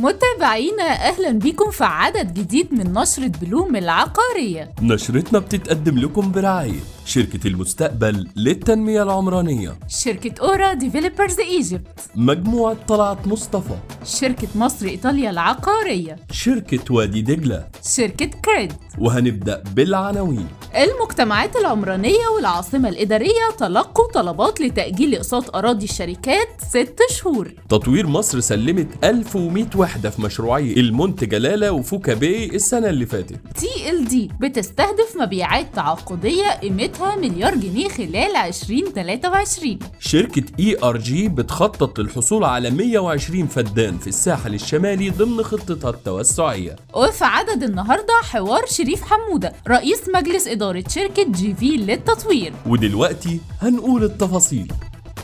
متابعينا أهلا بيكم في عدد جديد من نشرة بلوم العقارية. نشرتنا بتتقدم لكم برعاية شركة المستقبل للتنمية العمرانية. شركة أورا developers Egypt مجموعة طلعت مصطفى. شركة مصر إيطاليا العقارية. شركة وادي دجلة. شركة كريد. وهنبدأ بالعناوين. المجتمعات العمرانية والعاصمة الإدارية تلقوا طلبات لتأجيل إقساط أراضي الشركات ست شهور. تطوير مصر سلمت 1100 وحدة في مشروعي المونت جلالة وفوكا باي السنة اللي فاتت. TLD بتستهدف مبيعات تعاقدية قيمتها مليار جنيه خلال 2023 شركة ERG بتخطط للحصول على 120 فدان في الساحل الشمالي ضمن خطتها التوسعية. وفي عدد النهاردة حوار شريف حمودة رئيس مجلس إدارة شركة GV للتطوير. ودلوقتي هنقول التفاصيل.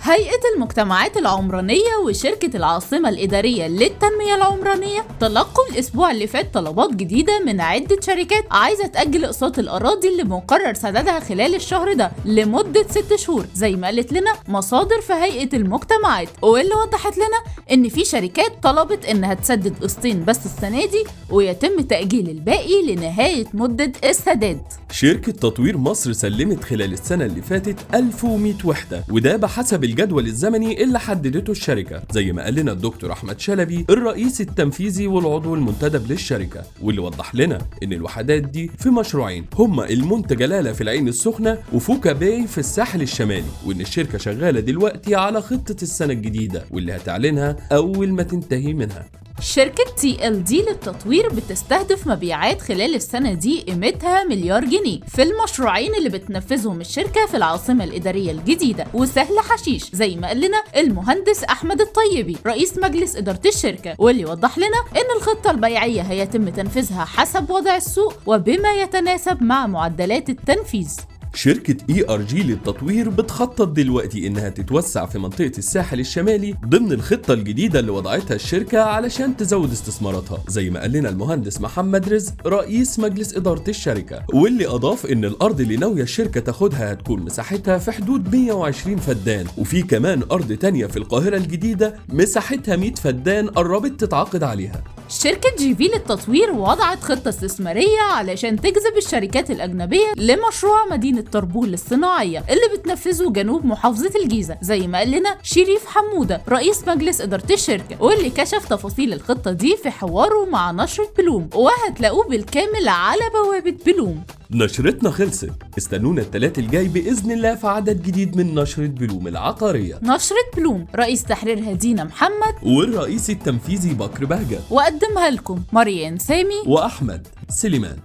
هيئة المجتمعات العمرانية وشركة العاصمة الإدارية للتنمية العمرانية تلقوا الأسبوع اللي فات طلبات جديدة من عدة شركات عايزة تأجل أقساط الأراضي اللي مقرر سدادها خلال الشهر ده لمدة ست شهور زي ما قالت لنا مصادر في هيئة المجتمعات واللي وضحت لنا إن في شركات طلبت إنها تسدد قسطين بس السنة دي ويتم تأجيل الباقي لنهاية مدة السداد. شركة تطوير مصر سلمت خلال السنة اللي فاتت 1100 وحدة وده بحسب الجدول الزمني اللي حددته الشركة زي ما قال لنا الدكتور أحمد شلبي الرئيس التنفيذي والعضو المنتدب للشركة واللي وضح لنا إن الوحدات دي في مشروعين هما المونت جلالة في العين السخنة وفوكا باي في الساحل الشمالي وإن الشركة شغالة دلوقتي على خطة السنة الجديدة واللي هتعلنها أول ما تنتهي منها. شركة تي ال دي للتطوير بتستهدف مبيعات خلال السنة دي قيمتها مليار جنيه. في المشروعين اللي بتنفذهم الشركة في العاصمة الإدارية الجديدة وسهل حشيش زي ما قال لنا المهندس أحمد الطيبي رئيس مجلس إدارة الشركة. واللي وضح لنا إن الخطة البيعية هيتم تنفيذها حسب وضع السوق وبما يتناسب مع معدلات التنفيذ. شركة ERG للتطوير بتخطط دلوقتي إنها تتوسع في منطقة الساحل الشمالي ضمن الخطة الجديدة اللي وضعتها الشركة علشان تزود استثماراتها زي ما قال لنا المهندس محمد رزق رئيس مجلس إدارة الشركة. واللي أضاف إن الأرض اللي ناوية الشركة تاخدها هتكون مساحتها في حدود 120 فدان وفي كمان أرض تانية في القاهرة الجديدة مساحتها 100 فدان قربت تتعاقد عليها. شركة GV للتطوير وضعت خطة استثمارية علشان تجذب الشركات الأجنبية لمشروع مدينة طربول الصناعية اللي بتنفذه جنوب محافظة الجيزة زي ما قال لنا شريف حمودة رئيس مجلس إدارة الشركة واللي كشف تفاصيل الخطة دي في حواره مع نشرة بلوم وهتلاقوه بالكامل على بوابة بلوم. نشرتنا خلصت. استنونا التلات الجاي بإذن الله في عدد جديد من نشرة بلوم العقارية. نشرة بلوم رئيس تحريرها دينا محمد. والرئيس التنفيذي بكر بهجة وقدمها لكم مريان سامي. وأحمد سليمان.